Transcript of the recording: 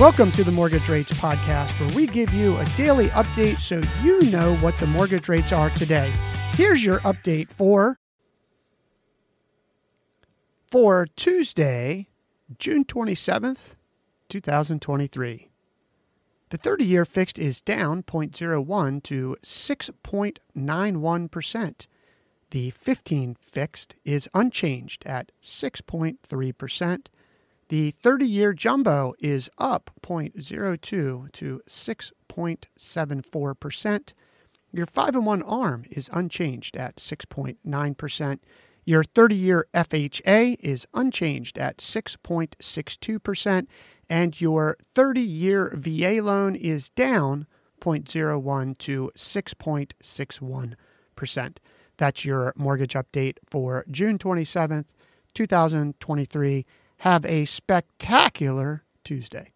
Welcome to the Mortgage Rates Podcast, where we give you a daily update so you know what the mortgage rates are today. Here's your update for for Tuesday, June 27th, 2023. The 30 year fixed is down 0.01 to 6.91%. The 15 fixed is unchanged at 6.3%. The 30 year jumbo is up 0.02 to 6.74%. Your 5 and 1 ARM is unchanged at 6.9%. Your 30 year FHA is unchanged at 6.62%. And your 30 year VA loan is down 0.01 to 6.61%. That's your mortgage update for June 27th, 2023. Have a spectacular Tuesday.